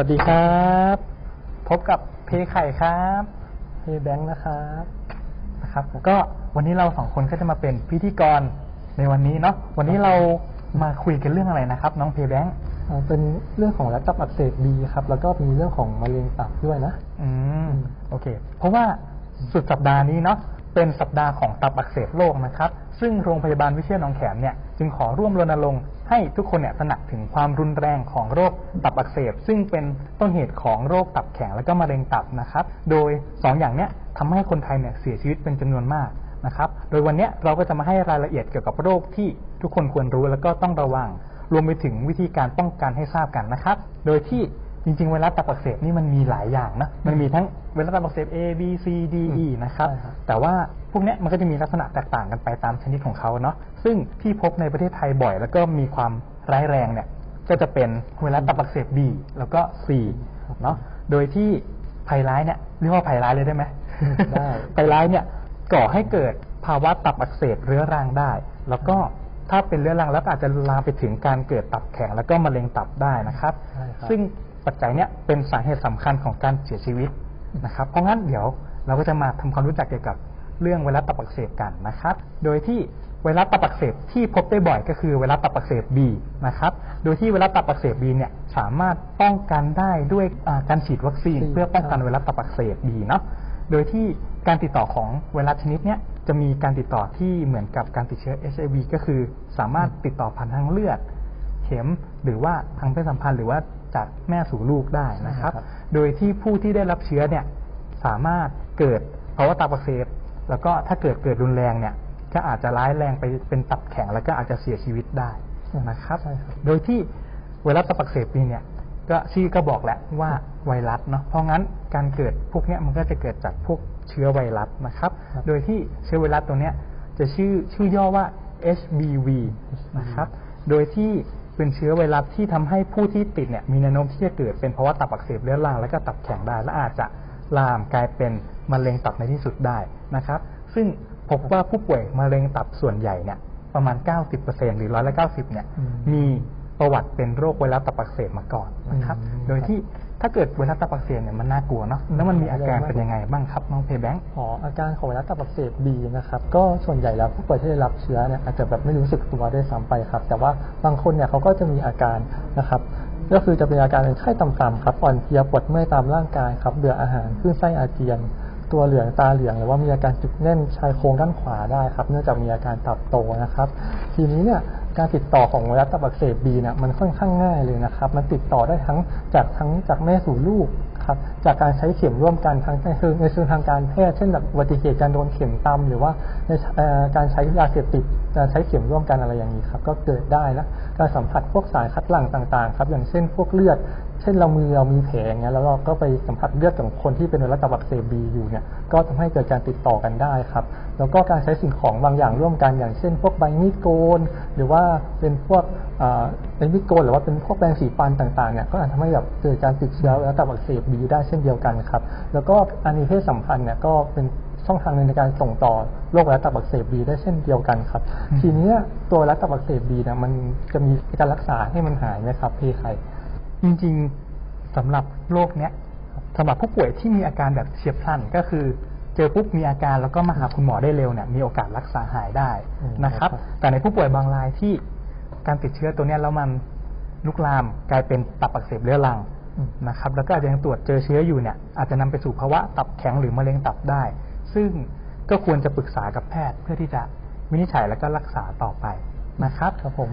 วัสดีครับ พบกับเพไข่ครับเพแบงค์นะครับนะครับ ก็วันนี้เราสองคนก็จะมาเป็นพิธีกรในวันนี้เนาะวันนี้เรามาคุยกันเรื่องอะไรนะครับ น้องเพแบงค์อ่าเป็นเรื่องของรัตับอักเสบบีครับ แล้วก็มีเรื่องของมะเร็งตับด้วยนะ อืมโอเค เพราะว่าสุดสัปดาห์นี้เนาะเป็นสัปดาห์ของตับอักเสบโลกนะครับ ซึ่งโรงพยาบาลวิเชียรหนองแขมเนี่ยจึงขอร่วมรณรงค์ ให้ทุกคนเนี่ยตระหนักถึงความรุนแรงของโรคตับอักเสบ ซึ่งเป็นต้นเหตุของโรคตับแข็งและก็มะเร็งตับนะครับ โดยสองอย่างเนี้ยทำให้คนไทยเนี่ยเสียชีวิตเป็นจำนวนมากนะครับ โดยวันเนี้ยเราก็จะมาให้รายละเอียดเกี่ยวกับโรคที่ทุกคนควรรู้แล้วก็ต้องระวัง รวมไปถึงวิธีการป้องกันให้ทราบกันนะครับ โดยที่ จริงๆไวรัสตับอักเสบนี่มันมีหลายอย่างนะมันมีทั้งไวรัสตับอักเสบ A B C D E นะครับใช่ครับแต่ว่าพวกเนี้ยมันก็จะมีลักษณะแตกต่างกันไปตามชนิดของเขาเนาะซึ่งที่พบในประเทศไทยบ่อย แล้วก็มีความร้ายแรงเนี่ยก็จะเป็นไวรัสตับอักเสบ B แล้วก็ C เนาะโดยที่ภัยร้ายเนี่ยเรียกว่าภัยร้ายเลยได้ไหมได้ภัยร้ายเนี่ยก่อให้เกิดภาวะตับอักเสบเรื้อรังได้ แล้วก็ถ้าเป็นเรื้อรังแล้วก็อาจจะลามไปถึงการเกิดตับแข็งแล้วก็มะเร็งตับได้นะครับใช่ครับซึ่ง ปัจจัยเนี้ยเป็นสาเหตุสำคัญของการเสียชีวิตนะครับ เพราะงั้นเดี๋ยวเราก็จะมาทำความรู้จักเกี่ยวกับเรื่องไวรัสตับอักเสบกันนะครับ โดยที่ไวรัสตับอักเสบที่พบได้บ่อยก็คือไวรัสตับอักเสบ B นะครับ โดยที่ไวรัสตับอักเสบ B เนี่ยสามารถป้องกันได้ด้วยอ่าการฉีดวัคซีนฉีดเพื่อป้องกันครับไวรัสตับอักเสบ B เนาะ โดยที่การติดต่อของไวรัสชนิดเนี้ยจะมีการติดต่อที่เหมือนกับการติดเชื้อ HIV ก็คือสามารถติดต่อผ่านทางเลือด เข็มหรือว่าทางเพศสัมพันธ์หรือว่า จากแม่สู่ลูกได้นะครับใช่ครับ โดยที่ผู้ที่ได้รับเชื้อเนี่ยสามารถเกิดภาวะตับอักเสบแล้วก็ถ้าเกิดเกิดรุนแรงเนี่ยก็อาจจะร้ายแรงไปเป็นตับแข็งแล้วก็อาจจะเสียชีวิตได้นะครับใช่ครับโดยที่ไวรัสตับอักเสบนี่เนี่ยก็ชื่อก็บอกแล้วว่าไวรัสเนาะ เพราะงั้นการเกิดพวกเนี้ยมันก็จะเกิดจากพวกเชื้อไวรัสนะครับครับ โดยที่เชื้อไวรัสตัวเนี้ยจะชื่อชื่อย่อว่า HBV นะครับ โดยที่ เป็นเชื้อไวรัสที่ทำให้ผู้ที่ติดเนี่ยมีแนวโน้มที่จะเกิดเป็นภาวะตับอักเสบเรื้อรังแล้วก็ตับแข็งได้และอาจจะลามกลายเป็นมะเร็งตับในที่สุดได้นะครับ ซึ่งพบว่าผู้ป่วยมะเร็งตับส่วนใหญ่เนี่ยประมาณ 90%หรือร้อยละ90เนี่ยอืมมีประวัติเป็นโรคไวรัสตับอักเสบมาก่อนนะครับอืมโดยที่ ถ้าเกิดไวรัสตับอักเสบเนี่ยมันน่ากลัวเนาะแล้วมันมีอาการเป็นยังไงบ้างครับน้องเพย์แบงค์อ๋ออาการของไวรัสตับอักเสบบีนะครับก็ส่วนใหญ่แล้วผู้ป่วยที่ได้รับเชื้อเนี่ยอาจจะแบบไม่รู้สึกตัวด้วยซ้ำไปครับ แต่ว่าบางคนเนี่ยเขาก็จะมีอาการนะครับก็คือจะเป็นอาการเป็นไข้ต่ำๆครับอ่อนเพลียปวดเมื่อยตามร่างกายครับเบื่ออาหารขึ้นไส้อาเจียน ตัวเหลืองตาเหลืองหรือว่ามีอาการจุกแน่นชายโครงด้านขวาได้ครับ เนื่องจากมีอาการตับโตนะครับ ทีนี้เนี่ย การติดต่อของไวรัสตับอักเสบบีเนี่ยมันค่อนข้างง่ายเลยนะครับ มันติดต่อได้ทั้งจากทั้งจากแม่สู่ลูกครับจากการใช้เข็มร่วมกันทั้งในเชิงในเชิงทางการแพทย์เช่นแบบอุบัติเหตุการโดนเข็มตำหรือว่าในการใช้ยาเสพติดการใช้เข็มร่วมกันอะไรอย่างนี้ครับก็เกิดได้นะการสัมผัสพวกสารคัดหลั่งต่างๆครับอย่างเช่นพวกเลือด เช่นเรามือเรามีแผลอย่างเงี้ยแล้วเราก็ไปสัมผัสเลือดของคนที่เป็นไวรัสตับอักเสบบีอยู่เนี่ยก็ทำให้เกิดการติดต่อกันได้ครับ แล้วก็การใช้สิ่งของบางอย่างร่วมกันอย่างเช่น พวกใบมีดโกน หรือว่าเป็นพวกเอ่อเป็นมีดโกนหรือว่าเป็นพวกแปรงสีฟันต่างๆเนี่ยก็อาจทำให้แบบเกิดการติดเชื้อไวรัสตับอักเสบบีได้เช่นเดียวกันครับ แล้วก็การมีเพศสัมพันธ์เนี่ยก็เป็นช่องทางหนึ่งในการส่งต่อโรคไวรัสตับอักเสบบีได้เช่นเดียวกันครับอืมทีเนี้ยตัวไวรัสตับอักเสบบีเนี่ยมันจะมีการรักษาให้มันหายไหมครับพี่ไข่ จริงๆสำหรับโรคเนี้ยสำหรับผู้ป่วยที่มีอาการแบบเฉียบพลันก็คือเจอปุ๊บมีอาการแล้วก็มาหาคุณหมอได้เร็วเนี่ยมีโอกาสรักษาหายได้อืมนะครับครับ แต่ในผู้ป่วยบางรายที่การติดเชื้อตัวเนี้ยแล้วมันลุกลามกลายเป็นตับอักเสบเรื้อรังอืมนะครับ แล้วก็อาจจะยังตรวจเจอเชื้ออยู่เนี่ยอาจจะนำไปสู่ภาวะตับแข็งหรือมะเร็งตับได้ ซึ่งก็ควรจะปรึกษากับแพทย์เพื่อที่จะวินิจฉัยแล้วก็รักษาต่อไปนะครับครับผม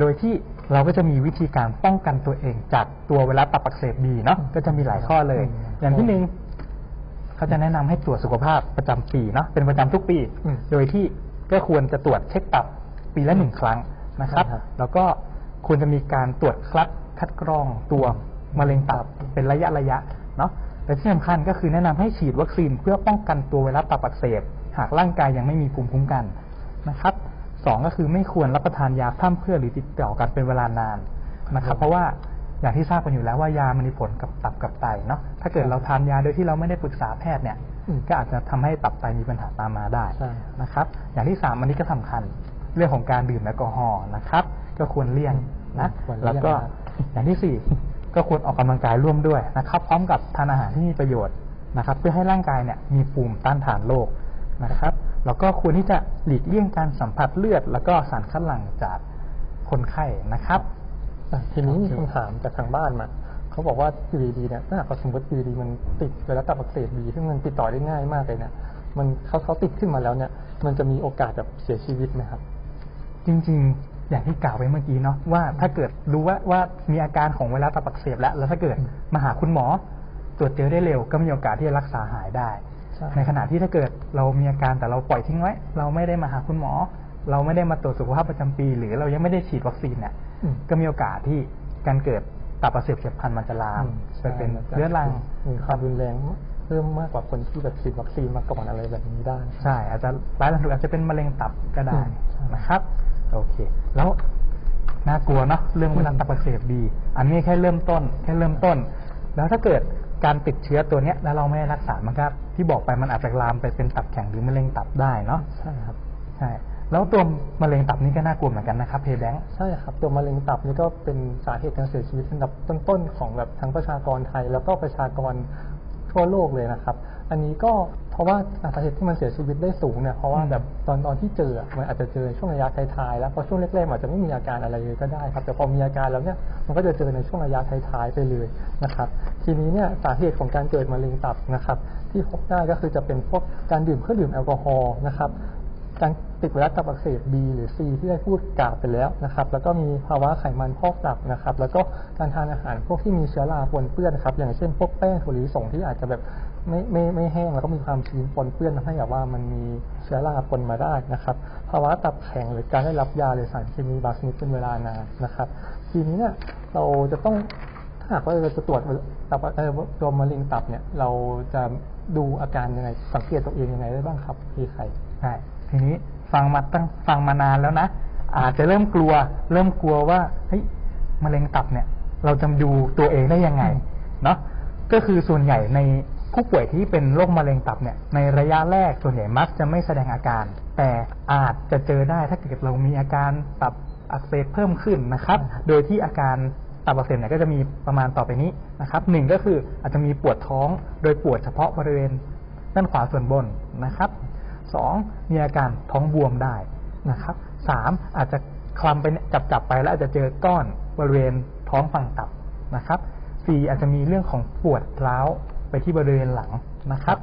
โดยที่เราก็จะมีวิธีการป้องกันตัวเองจากตัวไวรัสตับอักเสบบีเนาะอืมก็จะมีหลายข้อเลยอืมอย่างที่หนึ่งเขาจะแนะนำให้ตรวจสุขภาพประจำปีเนาะเป็นประจำทุกปีอืมโดยที่ก็ควรจะตรวจเช็คตับปีละหนึ่งครั้งนะครับใช่ครับ แล้วก็ควรจะมีการตรวจคัดคัดกรองตัวมะเร็งตับเป็นระยะระยะเนาะและที่สำคัญก็คือแนะนำให้ฉีดวัคซีนเพื่อป้องกันตัวไวรัสตับอักเสบ หากร่างกายยังไม่มีภูมิคุ้มกันนะครับ สองก็คือไม่ควรรับประทานยาพร่ำเพรื่อหรือติดต่อกันเป็นเวลานานนะครับ เพราะว่าอย่างที่ทราบกันอยู่แล้วว่ายามันมีผลกับตับกับไตเนาะถ้าเกิดเราทานยาโดยที่เราไม่ได้ปรึกษาแพทย์เนี่ยอืมก็อาจจะทำให้ตับไตมีปัญหาตามมาได้ใช่นะครับ อย่างที่สามอันนี้ก็สำคัญเรื่องของการดื่มแอลกอฮอล์นะครับ ก็ควรเลี่ยงนะควรเลี่ยงแล้วก็ครับอย่างที่สี่ก็ควรออกกำลังกายร่วมด้วยนะครับ พร้อมกับทานอาหารที่มีประโยชน์นะครับ เพื่อให้ร่างกายเนี่ยมีภูมิต้านทานโรคนะครับ แล้วก็ควรที่จะหลีกเลี่ยงการสัมผัสเลือด แล้วก็สารคัดหลั่งจากคนไข้นะครับอะทีนี้มีคำถามจากทางบ้านมาเขาบอกว่าอยู่ดีๆเนี่ยถ้าหากว่าสมมติอยู่ดีๆมันติดไวรัสตับอักเสบบีซึ่งมันติดต่อได้ง่ายมากเลยเนี่ยมันเขาเขาติดขึ้นมาแล้วเนี่ย มันจะมีโอกาสแบบเสียชีวิตไหมครับ จริงๆ อย่างที่กล่าวไปเมื่อกี้เนาะว่าถ้าเกิดรู้ว่าว่ามีอาการของไวรัสตับอักเสบแล้ว แล้วถ้าเกิดมาหาคุณหมอ ตรวจเจอได้เร็วก็มีโอกาสที่จะรักษาหายได้ ใช่ในขณะที่ถ้าเกิดเรามีอาการแต่เราปล่อยทิ้งไว้ เราไม่ได้มาหาคุณหมอ เราไม่ได้มาตรวจสุขภาพประจำปี หรือเรายังไม่ได้ฉีดวัคซีนเนี่ยอืมก็มีโอกาสที่การเกิดตับอักเสบเฉียบพลันมันจะลามอืมไปเป็นใช่เรื้อรังมีความรุนแรงเพิ่มมากกว่าคนที่แบบฉีดวัคซีนมาก่อนอะไรแบบนี้ได้ ใช่อาจจะร้ายแรงถึงอาจจะเป็นมะเร็งตับก็ได้อืมใช่นะครับโอเค แล้วน่ากลัวเนาะเรื่องไวรัสอืมตับอักเสบบีอันนี้แค่เริ่มต้น แค่เริ่มต้น แล้วถ้าเกิด การติดเชื้อตัวเนี้ยแล้วเราไม่ได้รักษามันก็ที่บอกไปมันอาจจะลามไปเป็นตับแข็งหรือมะเร็งตับได้เนาะใช่ครับใช่แล้วตัวมะเร็งตับนี่ก็น่ากลัวเหมือนกันนะครับเพย์แบงค์ใช่ครับตัวมะเร็งตับนี่ก็เป็นสาเหตุการเสียชีวิตอันดับต้นๆของแบบทั้งประชากรไทย แล้วก็ประชากรทั่วโลกเลยนะครับ อันนี้ก็เพราะว่าสาเหตุที่มันเสียชีวิตได้สูงเนี่ยเพราะว่าอืมแบบตอนตอนที่เจออะมันอาจจะเจอช่วงระยะท้ายๆแล้วเพราะช่วงแรกๆมันอาจจะไม่มีอาการอะไรเลยก็ได้ครับแต่พอมีอาการแล้วเนี่ยมันก็จะเจอในช่วงระยะท้ายๆไปเลยนะครับ ทีนี้เนี่ยสาเหตุของการเกิดมะเร็งตับนะครับ ที่พบได้ก็คือจะเป็นพวกการดื่มเครื่องดื่มแอลกอฮอล์นะครับการติดไวรัสตับอักเสบ B หรือ C ที่ได้พูดกล่าวไปแล้วนะครับ แล้วก็มีภาวะไขมันพอกตับนะครับ แล้วก็การทานอาหารพวกที่มีเชื้อราปนเปื้อนนะครับ อย่างเช่นพวกแป้งถั่วลิสงที่อาจจะแบบไม่ไม่ไม่แห้งแล้วก็มีความชื้นปนเปื้อนทำให้แบบว่ามันมีเชื้อราปนมาได้นะครับ ภาวะตับแข็งหรือการได้รับยาหรือสารเคมีบางชนิดเป็นเวลานานนะครับ ทีนี้เนี่ยเราจะต้อง หากว่าเราจะตรวจตับเอ่อตัวมะเร็งตับเนี่ย เราจะดูอาการยังไง สังเกตตัวเองยังไงได้บ้างครับพี่ไข่ใช่ทีนี้ฟังมาตั้งฟังมานานแล้วนะอาจจะเริ่มกลัว เริ่มกลัวว่าเฮ้ยมะเร็งตับเนี่ย เราจะดูตัวเองได้ยังไงอืมเนาะก็คือส่วนใหญ่ในผู้ป่วยที่เป็นโรคมะเร็งตับเนี่ย ในระยะแรกส่วนใหญ่มักจะไม่แสดงอาการ แต่อาจจะเจอได้ถ้าเกิดเรามีอาการตับอักเสบเพิ่มขึ้นนะครับ โดยที่อาการ ตับอักเสบเนี่ยก็จะมีประมาณต่อไปนี้นะครับหนึ่งก็คืออาจจะมีปวดท้องโดยปวดเฉพาะบริเวณด้านขวาส่วนบนนะครับสองมีอาการท้องบวมได้นะครับสามอาจจะคลำไปจับจับไปแล้วอาจจะเจอก้อนบริเวณท้องฝั่งตับนะครับสี่อาจจะมีเรื่องของปวดร้าวไปที่บริเวณหลังนะครับ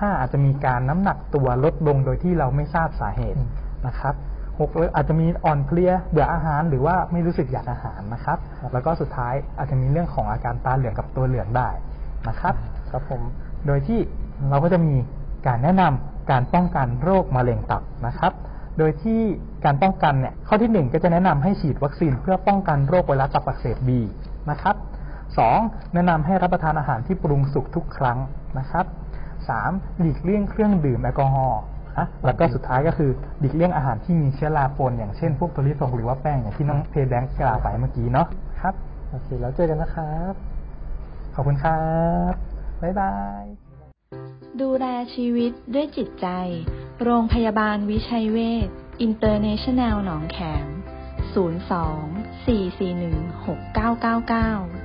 ห้าอาจจะมีการน้ำหนักตัวลดลงโดยที่เราไม่ทราบสาเหตุนะครับ กอาจจะมีอ่อนเพลียเบื่ออาหารหรือว่าไม่รู้สึกอยากอาหารนะครับ แล้วก็สุดท้ายอาจจะมีเรื่องของอาการตาเหลืองกับตัวเหลืองได้นะครับครับผมโดยที่เราก็จะมีการแนะนำการป้องกันโรคมะเร็งตับนะครับ โดยที่การป้องกันเนี่ยข้อที่หนึ่งก็จะแนะนำให้ฉีดวัคซีนเพื่อป้องกันโรคไวรัสตับอักเสบบีนะครับสองแนะนำให้รับประทานอาหารที่ปรุงสุกทุกครั้งนะครับสามหลีกเลี่ยงเครื่องดื่มแอลกอฮอล์นะ แล้วก็สุดท้ายก็คือหลีกเลี่ยงอาหารที่มีเชื้อราปนอย่างเช่นพวกถั่วลิสงหรือว่าแป้งอย่างที่น้องเพย์แบงค์กล่าวไปเมื่อกี้เนาะครับโอเคแล้วเจอกันนะครับ ขอบคุณครับบ๊ายบายดูแลชีวิตด้วยจิตใจ โรงพยาบาลวิชัยเวชอินเตอร์เนชั่นแนลหนองแขม 02 441 6999